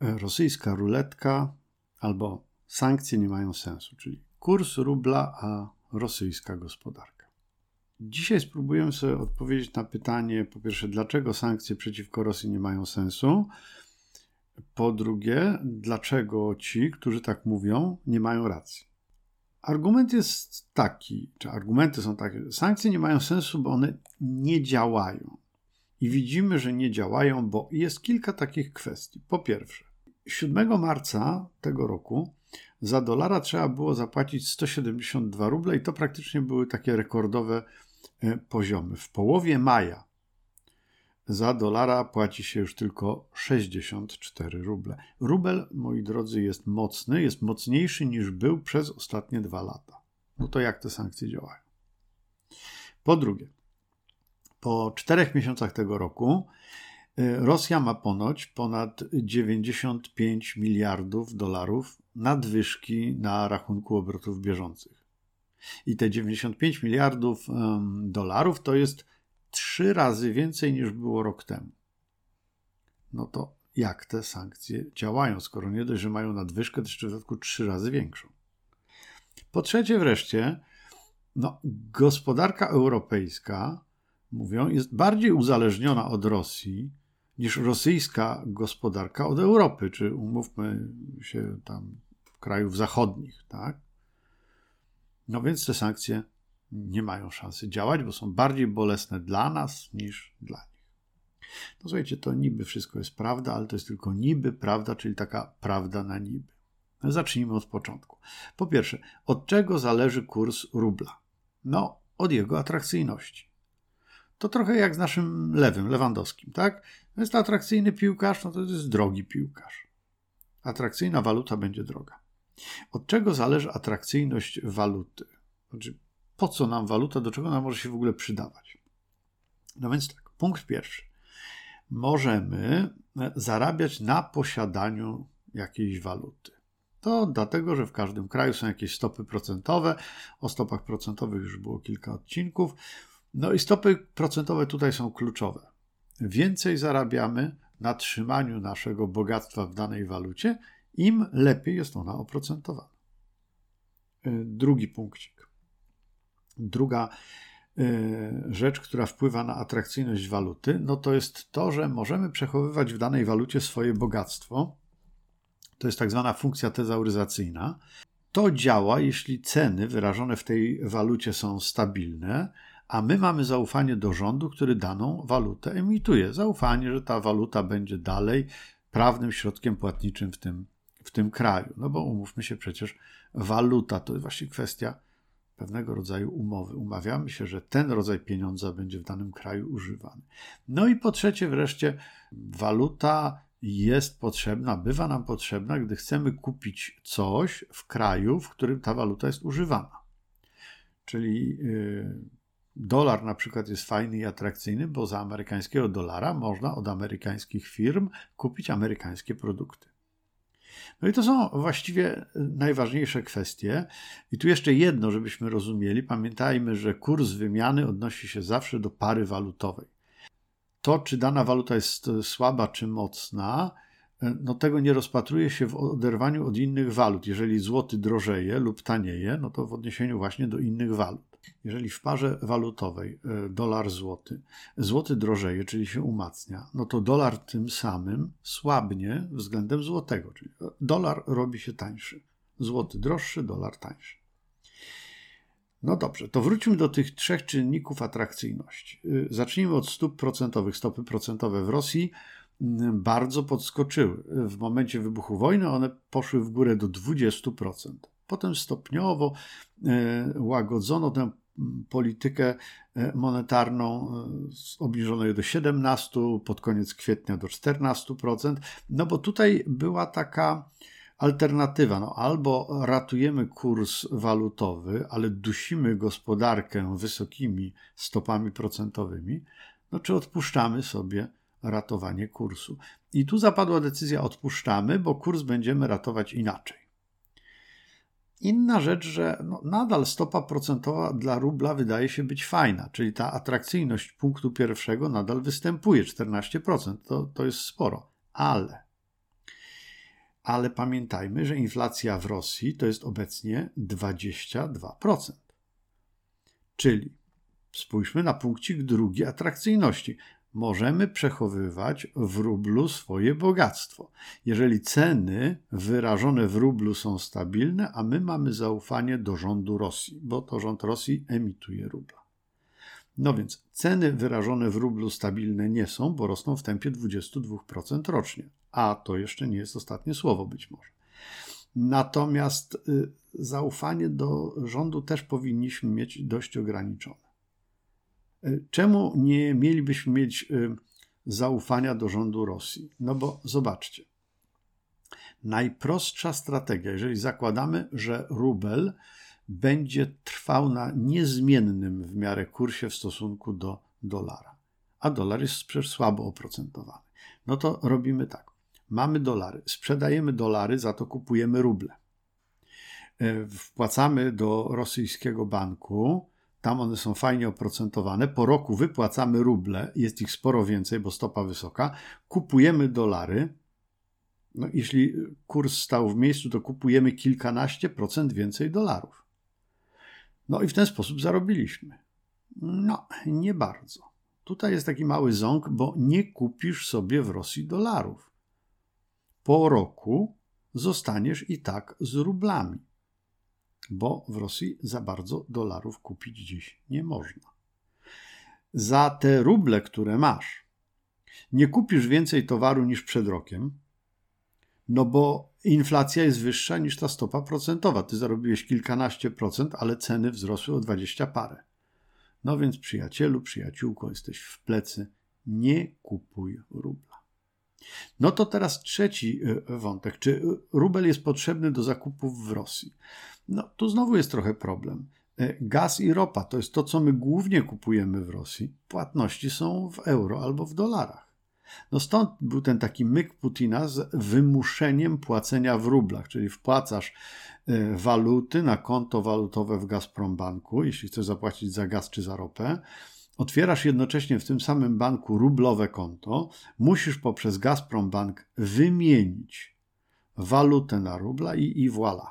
rosyjska ruletka albo sankcje nie mają sensu, czyli kurs rubla, a rosyjska gospodarka. Dzisiaj spróbujemy sobie odpowiedzieć na pytanie, po pierwsze, dlaczego sankcje przeciwko Rosji nie mają sensu, po drugie, dlaczego ci, którzy tak mówią, nie mają racji. Argument jest taki, czy argumenty są takie, sankcje nie mają sensu, bo one nie działają. I widzimy, że nie działają, bo jest kilka takich kwestii. Po pierwsze, 7 marca tego roku za dolara trzeba było zapłacić 172 ruble i to praktycznie były takie rekordowe e, poziomy. W połowie maja za dolara płaci się już tylko 64 ruble. Rubel, moi drodzy, jest mocny, jest mocniejszy niż był przez ostatnie dwa lata. No to jak te sankcje działają? Po drugie, po czterech miesiącach tego roku Rosja ma ponoć ponad 95 miliardów dolarów nadwyżki na rachunku obrotów bieżących. I te 95 miliardów dolarów to jest trzy razy więcej niż było rok temu. No to jak te sankcje działają, skoro nie dość, że mają nadwyżkę, to jeszcze w dodatku trzy razy większą. Po trzecie wreszcie, no, gospodarka europejska, mówią, jest bardziej uzależniona od Rosji niż rosyjska gospodarka od Europy, czy umówmy się tam krajów zachodnich, tak? No więc te sankcje nie mają szansy działać, bo są bardziej bolesne dla nas niż dla nich. No słuchajcie, to niby wszystko jest prawda, ale to jest tylko niby prawda, czyli taka prawda na niby. No, zacznijmy od początku. Po pierwsze, od czego zależy kurs rubla? No, od jego atrakcyjności. To trochę jak z naszym lewym, Lewandowskim, tak? Jest to atrakcyjny piłkarz, no to jest drogi piłkarz. Atrakcyjna waluta będzie droga. Od czego zależy atrakcyjność waluty? Znaczy, po co nam waluta, do czego nam może się w ogóle przydawać. No więc tak, punkt pierwszy. Możemy zarabiać na posiadaniu jakiejś waluty. To dlatego, że w każdym kraju są jakieś stopy procentowe. O stopach procentowych już było kilka odcinków. No i stopy procentowe tutaj są kluczowe. Więcej zarabiamy na trzymaniu naszego bogactwa w danej walucie, im lepiej jest ona oprocentowana. Drugi punkcik. Druga e, rzecz, która wpływa na atrakcyjność waluty, no to jest to, że możemy przechowywać w danej walucie swoje bogactwo. To jest tak zwana funkcja tezauryzacyjna. To działa, jeśli ceny wyrażone w tej walucie są stabilne, a my mamy zaufanie do rządu, który daną walutę emituje. Zaufanie, że ta waluta będzie dalej prawnym środkiem płatniczym w tym, w tym kraju. No bo umówmy się przecież, waluta to jest właśnie kwestia pewnego rodzaju umowy. Umawiamy się, że ten rodzaj pieniądza będzie w danym kraju używany. No i po trzecie, wreszcie, waluta jest potrzebna, bywa nam potrzebna, gdy chcemy kupić coś w kraju, w którym ta waluta jest używana. Czyli yy, dolar na przykład jest fajny i atrakcyjny, bo za amerykańskiego dolara można od amerykańskich firm kupić amerykańskie produkty. No i to są właściwie najważniejsze kwestie. I tu jeszcze jedno, żebyśmy rozumieli. Pamiętajmy, że kurs wymiany odnosi się zawsze do pary walutowej. To, czy dana waluta jest słaba czy mocna, no tego nie rozpatruje się w oderwaniu od innych walut. Jeżeli złoty drożeje lub tanieje, no to w odniesieniu właśnie do innych walut. Jeżeli w parze walutowej e, dolar-złoty, złoty drożeje, czyli się umacnia, no to dolar tym samym słabnie względem złotego, czyli dolar robi się tańszy. Złoty droższy, dolar tańszy. No dobrze, to wróćmy do tych trzech czynników atrakcyjności. E, zacznijmy od stóp procentowych. Stopy procentowe w Rosji mm, bardzo podskoczyły. W momencie wybuchu wojny one poszły w górę do 20%. Potem stopniowo e, łagodzono tę politykę e, monetarną, e, obniżono je do 17, pod koniec kwietnia do 14%, no bo tutaj była taka alternatywa, no albo ratujemy kurs walutowy, ale dusimy gospodarkę wysokimi stopami procentowymi, no czy odpuszczamy sobie ratowanie kursu. I tu zapadła decyzja odpuszczamy, bo kurs będziemy ratować inaczej. Inna rzecz, że no, nadal stopa procentowa dla rubla wydaje się być fajna, czyli ta atrakcyjność punktu pierwszego nadal występuje 14%. To, to jest sporo, ale ale pamiętajmy, że inflacja w Rosji to jest obecnie 22%. Czyli spójrzmy na punkcik drugi atrakcyjności. Możemy przechowywać w rublu swoje bogactwo. Jeżeli ceny wyrażone w rublu są stabilne, a my mamy zaufanie do rządu Rosji, bo to rząd Rosji emituje rubla. No więc ceny wyrażone w rublu stabilne nie są, bo rosną w tempie 22% rocznie. A to jeszcze nie jest ostatnie słowo być może. Natomiast y, zaufanie do rządu też powinniśmy mieć dość ograniczone. Y, czemu nie mielibyśmy mieć y, zaufania do rządu Rosji? No bo zobaczcie. Najprostsza strategia, jeżeli zakładamy, że rubel będzie trwał na niezmiennym w miarę kursie w stosunku do dolara, a dolar jest przecież słabo oprocentowany, no to robimy tak. Mamy dolary, sprzedajemy dolary, za to kupujemy ruble. E, wpłacamy do rosyjskiego banku, tam one są fajnie oprocentowane. Po roku wypłacamy ruble, jest ich sporo więcej, bo stopa wysoka. Kupujemy dolary. No, jeśli kurs stał w miejscu, to kupujemy kilkanaście procent więcej dolarów. No i w ten sposób zarobiliśmy. No, nie bardzo. Tutaj jest taki mały ząg, bo nie kupisz sobie w Rosji dolarów. Po roku zostaniesz i tak z rublami, bo w Rosji za bardzo dolarów kupić dziś nie można. Za te ruble, które masz, nie kupisz więcej towaru niż przed rokiem, no bo inflacja jest wyższa niż ta stopa procentowa. Ty zarobiłeś kilkanaście procent, ale ceny wzrosły o dwadzieścia parę. No więc przyjacielu, przyjaciółko, jesteś w plecy, nie kupuj rubla. No to teraz trzeci e, wątek. Czy rubel jest potrzebny do zakupów w Rosji? No tu znowu jest trochę problem. E, gaz i ropa to jest to, co my głównie kupujemy w Rosji. Płatności są w euro albo w dolarach. No stąd był ten taki myk Putina z wymuszeniem płacenia w rublach, czyli wpłacasz e, waluty na konto walutowe w Gazprombanku, jeśli chcesz zapłacić za gaz czy za ropę. Otwierasz jednocześnie w tym samym banku rublowe konto, musisz poprzez Gazprombank wymienić walutę na rubla i, i voilà.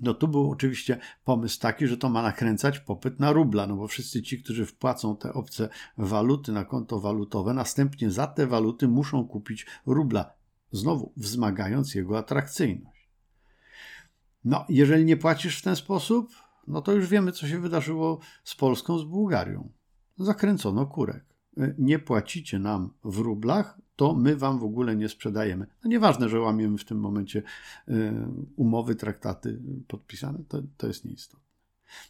No tu był oczywiście pomysł taki, że to ma nakręcać popyt na rubla, no bo wszyscy ci, którzy wpłacą te obce waluty na konto walutowe, następnie za te waluty muszą kupić rubla, znowu wzmagając jego atrakcyjność. No, jeżeli nie płacisz w ten sposób, no to już wiemy, co się wydarzyło z Polską, z Bułgarią. Zakręcono kurek. Nie płacicie nam w rublach, to my wam w ogóle nie sprzedajemy. No nieważne, że łamiemy w tym momencie y, umowy, traktaty podpisane, to, to jest nieistotne.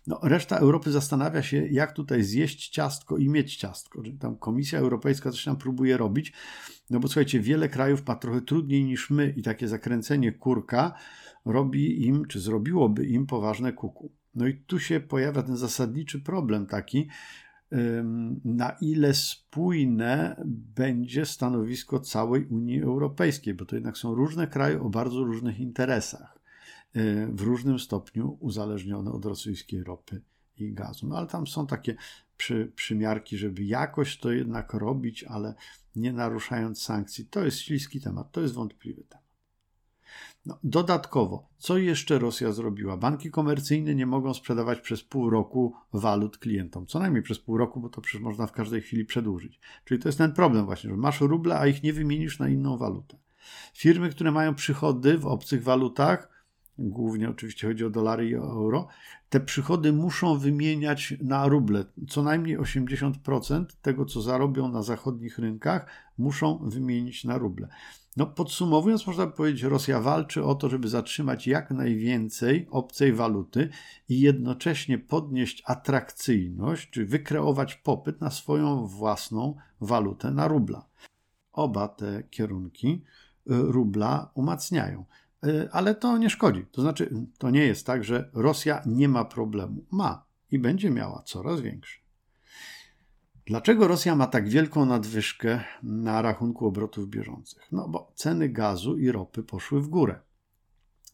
No, reszta Europy zastanawia się, jak tutaj zjeść ciastko i mieć ciastko. Tam Komisja Europejska coś tam próbuje robić, no bo słuchajcie, wiele krajów ma trochę trudniej niż my i takie zakręcenie kurka robi im, czy zrobiłoby im poważne kuku. No i tu się pojawia ten zasadniczy problem taki, na ile spójne będzie stanowisko całej Unii Europejskiej, bo to jednak są różne kraje o bardzo różnych interesach, y, w różnym stopniu uzależnione od rosyjskiej ropy i gazu. No ale tam są takie przy, przymiarki, żeby jakoś to jednak robić, ale nie naruszając sankcji. To jest śliski temat, to jest wątpliwy temat. No, dodatkowo, co jeszcze Rosja zrobiła? Banki komercyjne nie mogą sprzedawać przez pół roku walut klientom. Co najmniej przez pół roku, bo to przecież można w każdej chwili przedłużyć. Czyli to jest ten problem właśnie, że masz ruble, a ich nie wymienisz na inną walutę. Firmy, które mają przychody w obcych walutach, głównie oczywiście chodzi o dolary i o euro, te przychody muszą wymieniać na ruble. Co najmniej 80% tego, co zarobią na zachodnich rynkach, muszą wymienić na ruble. No, podsumowując, można powiedzieć, Rosja walczy o to, żeby zatrzymać jak najwięcej obcej waluty i jednocześnie podnieść atrakcyjność, czy wykreować popyt na swoją własną walutę, na rubla. Oba te kierunki y, rubla umacniają. Y, ale to nie szkodzi. To znaczy, to nie jest tak, że Rosja nie ma problemu. Ma i będzie miała coraz większy. Dlaczego Rosja ma tak wielką nadwyżkę na rachunku obrotów bieżących? No bo ceny gazu i ropy poszły w górę.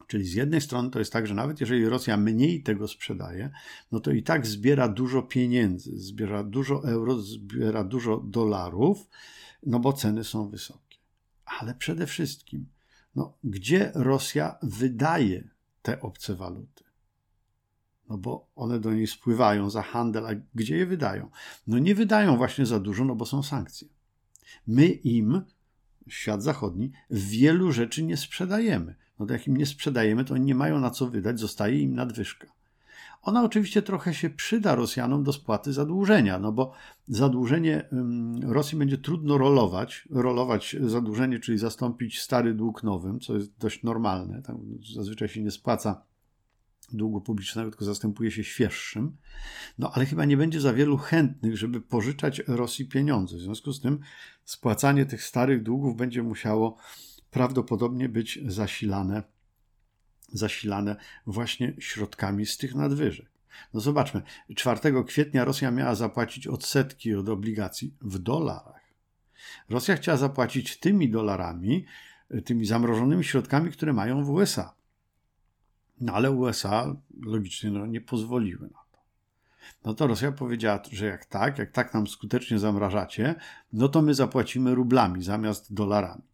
Czyli z jednej strony to jest tak, że nawet jeżeli Rosja mniej tego sprzedaje, no to i tak zbiera dużo pieniędzy, zbiera dużo euro, zbiera dużo dolarów, no bo ceny są wysokie. Ale przede wszystkim No, gdzie Rosja wydaje te obce waluty? No bo one do niej spływają za handel, a gdzie je wydają? No nie wydają właśnie za dużo, no bo są sankcje. My im, świat zachodni, wielu rzeczy nie sprzedajemy. No to jak im nie sprzedajemy, to oni nie mają na co wydać, zostaje im nadwyżka. Ona oczywiście trochę się przyda Rosjanom do spłaty zadłużenia, no bo zadłużenie Rosji będzie trudno rolować. Rolować zadłużenie, czyli zastąpić stary dług nowym, co jest dość normalne. Tam zazwyczaj się nie spłaca długu publicznego, tylko zastępuje się świeższym. No ale chyba nie będzie za wielu chętnych, żeby pożyczać Rosji pieniądze. W związku z tym spłacanie tych starych długów będzie musiało prawdopodobnie być zasilane zasilane właśnie środkami z tych nadwyżek. No zobaczmy, 4 kwietnia Rosja miała zapłacić odsetki od obligacji w dolarach. Rosja chciała zapłacić tymi dolarami, tymi zamrożonymi środkami, które mają w USA. No ale USA logicznie no, nie pozwoliły na to. No to Rosja powiedziała, że jak tak, jak tak nam skutecznie zamrażacie, no to my zapłacimy rublami zamiast dolarami.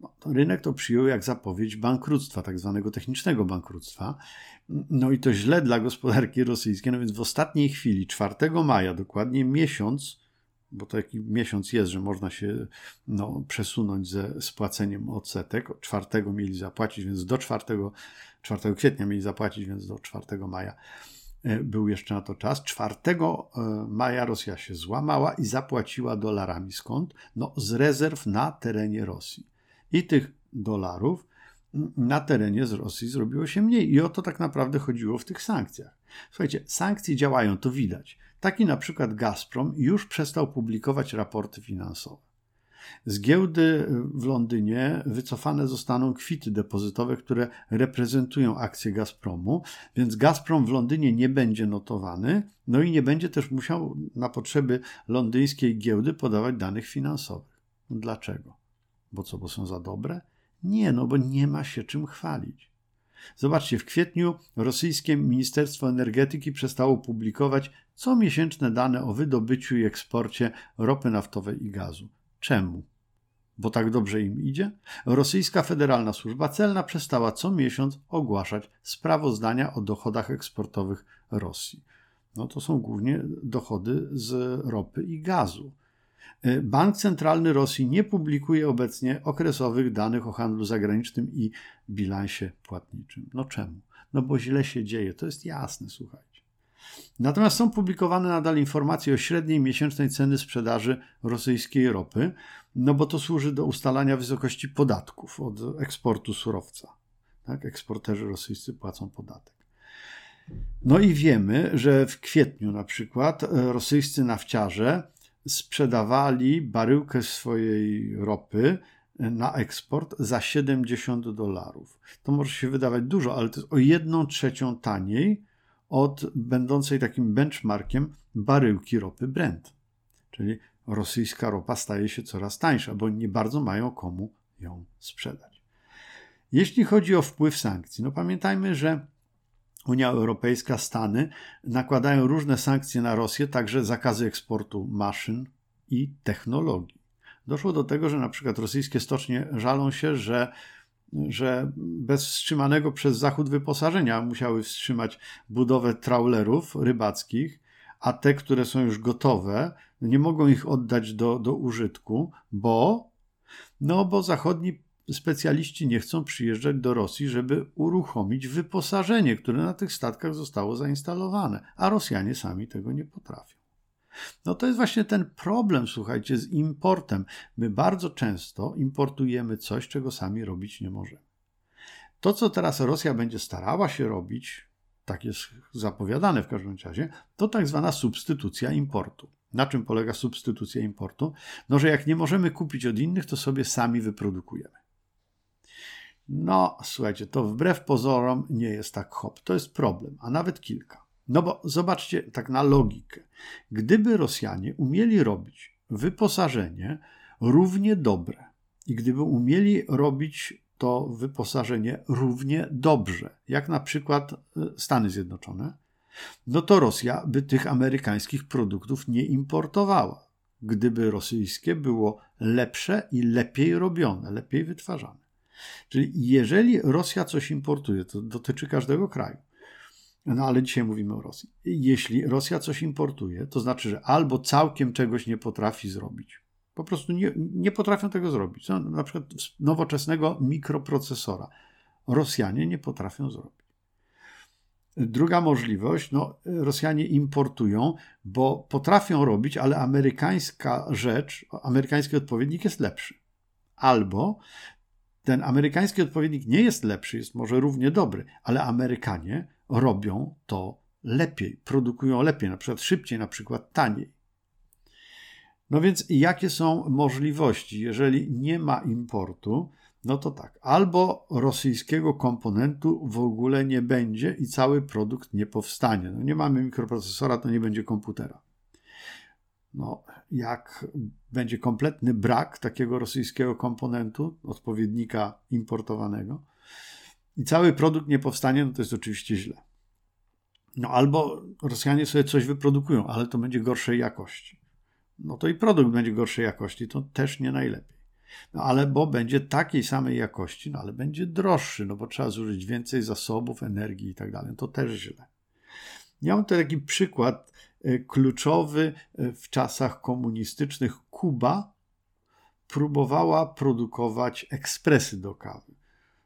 No, to rynek to przyjął jak zapowiedź bankructwa, tak zwanego technicznego bankructwa. No i to źle dla gospodarki rosyjskiej. No więc w ostatniej chwili, 4 maja, dokładnie miesiąc, bo taki miesiąc jest, że można się no, przesunąć ze spłaceniem odsetek. 4 mieli zapłacić, więc do 4, 4 kwietnia mieli zapłacić, więc do 4 maja e, był jeszcze na to czas. 4 e, maja Rosja się złamała i zapłaciła dolarami. Skąd? No, z rezerw na terenie Rosji i tych dolarów na terenie z Rosji zrobiło się mniej. I o to tak naprawdę chodziło w tych sankcjach. Słuchajcie, sankcje działają, to widać. Taki na przykład Gazprom już przestał publikować raporty finansowe. Z giełdy w Londynie wycofane zostaną kwity depozytowe, które reprezentują akcje Gazpromu, więc Gazprom w Londynie nie będzie notowany, no i nie będzie też musiał na potrzeby londyńskiej giełdy podawać danych finansowych. Dlaczego? Bo co, bo są za dobre? Nie, no bo nie ma się czym chwalić. Zobaczcie, w kwietniu rosyjskie Ministerstwo Energetyki przestało publikować comiesięczne dane o wydobyciu i eksporcie ropy naftowej i gazu. Czemu? Bo tak dobrze im idzie? Rosyjska Federalna Służba Celna przestała co miesiąc ogłaszać sprawozdania o dochodach eksportowych Rosji. No to są głównie dochody z ropy i gazu. E, Bank Centralny Rosji nie publikuje obecnie okresowych danych o handlu zagranicznym i bilansie płatniczym. No czemu? No bo źle się dzieje, to jest jasne, słuchajcie. Natomiast są publikowane nadal informacje o średniej miesięcznej ceny sprzedaży rosyjskiej ropy, no bo to służy do ustalania wysokości podatków od eksportu surowca. Tak? Eksporterzy rosyjscy płacą podatek. No i wiemy, że w kwietniu na przykład rosyjscy nafciarze sprzedawali baryłkę swojej ropy na eksport za 70 dolarów. To może się wydawać dużo, ale to jest o jedną trzecią taniej od będącej takim benchmarkiem baryłki ropy Brent. Czyli rosyjska ropa staje się coraz tańsza, bo nie bardzo mają komu ją sprzedać. Jeśli chodzi o wpływ sankcji, no pamiętajmy, że Unia Europejska, Stany nakładają różne sankcje na Rosję, także zakazy eksportu maszyn i technologii. Doszło do tego, że na przykład rosyjskie stocznie żalą się, że, że bez wstrzymanego przez Zachód wyposażenia musiały wstrzymać budowę trawlerów rybackich, a te, które są już gotowe, nie mogą ich oddać do, do użytku, bo, no, bo zachodni specjaliści nie chcą przyjeżdżać do Rosji, żeby uruchomić wyposażenie, które na tych statkach zostało zainstalowane, a Rosjanie sami tego nie potrafią. No to jest właśnie ten problem, słuchajcie, z importem. My bardzo często importujemy coś, czego sami robić nie możemy. To, co teraz Rosja będzie starała się robić, tak jest zapowiadane w każdym razie, to tak zwana substytucja importu. Na czym polega substytucja importu? No, że jak nie możemy kupić od innych, to sobie sami wyprodukujemy. No, słuchajcie, to wbrew pozorom nie jest tak hop. To jest problem, a nawet kilka. No bo zobaczcie tak na logikę. Gdyby Rosjanie umieli robić wyposażenie równie dobre i gdyby umieli robić to wyposażenie równie dobrze, jak na przykład e, Stany Zjednoczone, no to Rosja by tych amerykańskich produktów nie importowała, gdyby rosyjskie było lepsze i lepiej robione, lepiej wytwarzane. Czyli jeżeli Rosja coś importuje, to dotyczy każdego kraju. No ale dzisiaj mówimy o Rosji. Jeśli Rosja coś importuje, to znaczy, że albo całkiem czegoś nie potrafi zrobić. Po prostu nie, nie potrafią tego zrobić. No, na przykład nowoczesnego mikroprocesora. Rosjanie nie potrafią zrobić. Druga możliwość, no, Rosjanie importują, bo potrafią robić, ale amerykańska rzecz, amerykański odpowiednik jest lepszy. Albo ten amerykański odpowiednik nie jest lepszy, jest może równie dobry, ale Amerykanie robią to lepiej, produkują lepiej, na przykład szybciej, na przykład taniej. No więc jakie są możliwości, jeżeli nie ma importu? No to tak, albo rosyjskiego komponentu w ogóle nie będzie i cały produkt nie powstanie. No nie mamy mikroprocesora, to nie będzie komputera. No, jak będzie kompletny brak takiego rosyjskiego komponentu, odpowiednika importowanego, i cały produkt nie powstanie, no to jest oczywiście źle. No albo Rosjanie sobie coś wyprodukują, ale to będzie gorszej jakości. No to i produkt będzie gorszej jakości, to też nie najlepiej. No ale bo będzie takiej samej jakości, no ale będzie droższy, no bo trzeba zużyć więcej zasobów, energii i tak dalej. To też źle. Ja mam taki przykład e, kluczowy e, w czasach komunistycznych. Kuba próbowała produkować ekspresy do kawy.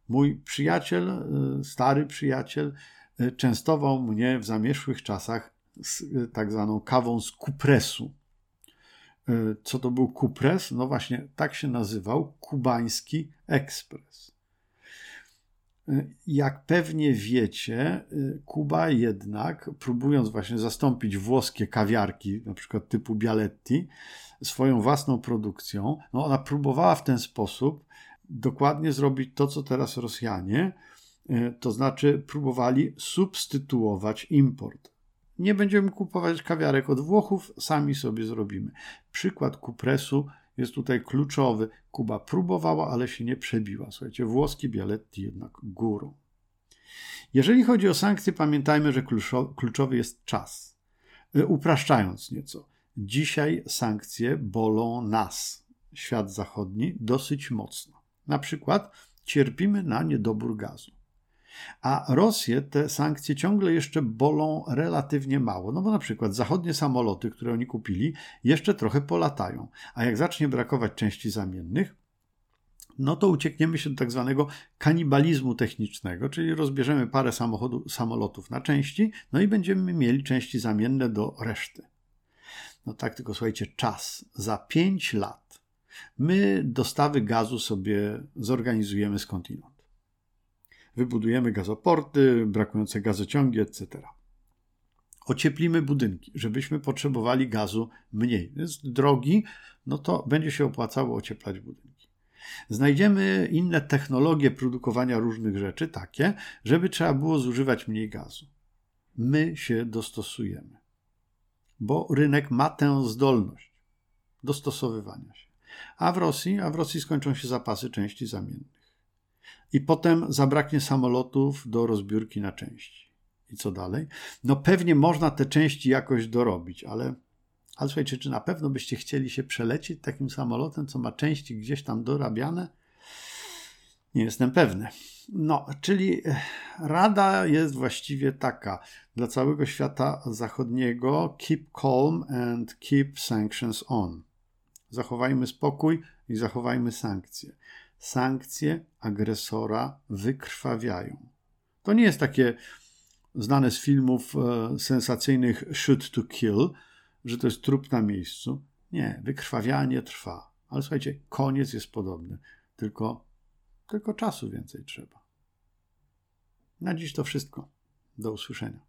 Mój przyjaciel, e, stary przyjaciel, częstował mnie w zamierzchłych czasach z tak zwaną kawą z kupresu. Co to był kupres? No właśnie, tak się nazywał kubański ekspres. Jak pewnie wiecie, Kuba jednak, próbując właśnie zastąpić włoskie kawiarki, na przykład typu Bialetti, swoją własną produkcją, no ona próbowała w ten sposób dokładnie zrobić to, co teraz Rosjanie, to znaczy próbowali substytuować import. Nie będziemy kupować kawiarek od Włochów, sami sobie zrobimy. Przykład kupresu jest tutaj kluczowy. Kuba próbowała, ale się nie przebiła. Słuchajcie, włoskie Bialetti jednak górą. Jeżeli chodzi o sankcje, pamiętajmy, że kluczowy jest czas. Y, upraszczając nieco, dzisiaj sankcje bolą nas, świat zachodni, dosyć mocno. Na przykład cierpimy na niedobór gazu. A Rosję te sankcje ciągle jeszcze bolą relatywnie mało. No bo na przykład zachodnie samoloty, które oni kupili, jeszcze trochę polatają. A jak zacznie brakować części zamiennych, no to uciekniemy się do tak zwanego kanibalizmu technicznego, czyli rozbierzemy parę samochodu, samolotów na części, no i będziemy mieli części zamienne do reszty. No tak, tylko słuchajcie, czas. Za 5 lat my dostawy gazu sobie zorganizujemy skądinąd wybudujemy gazoporty, brakujące gazociągi, etc. Ocieplimy budynki, żebyśmy potrzebowali gazu mniej. Jest drogi, no to będzie się opłacało ocieplać budynki. Znajdziemy inne technologie produkowania różnych rzeczy, takie, żeby trzeba było zużywać mniej gazu. My się dostosujemy, bo rynek ma tę zdolność dostosowywania się. A w Rosji, a w Rosji skończą się zapasy części zamiennych i potem zabraknie samolotów do rozbiórki na części. I co dalej? No pewnie można te części jakoś dorobić, ale, ale słuchajcie, czy na pewno byście chcieli się przelecieć takim samolotem, co ma części gdzieś tam dorabiane? Nie jestem pewny. No, czyli e, rada jest właściwie taka dla całego świata zachodniego: keep calm and keep sanctions on. Zachowajmy spokój i zachowajmy sankcje sankcje agresora wykrwawiają. To nie jest takie znane z filmów e, sensacyjnych shoot to kill, że to jest trup na miejscu. Nie, wykrwawianie trwa. Ale słuchajcie, koniec jest podobny, tylko, tylko czasu więcej trzeba. Na dziś to wszystko. Do usłyszenia.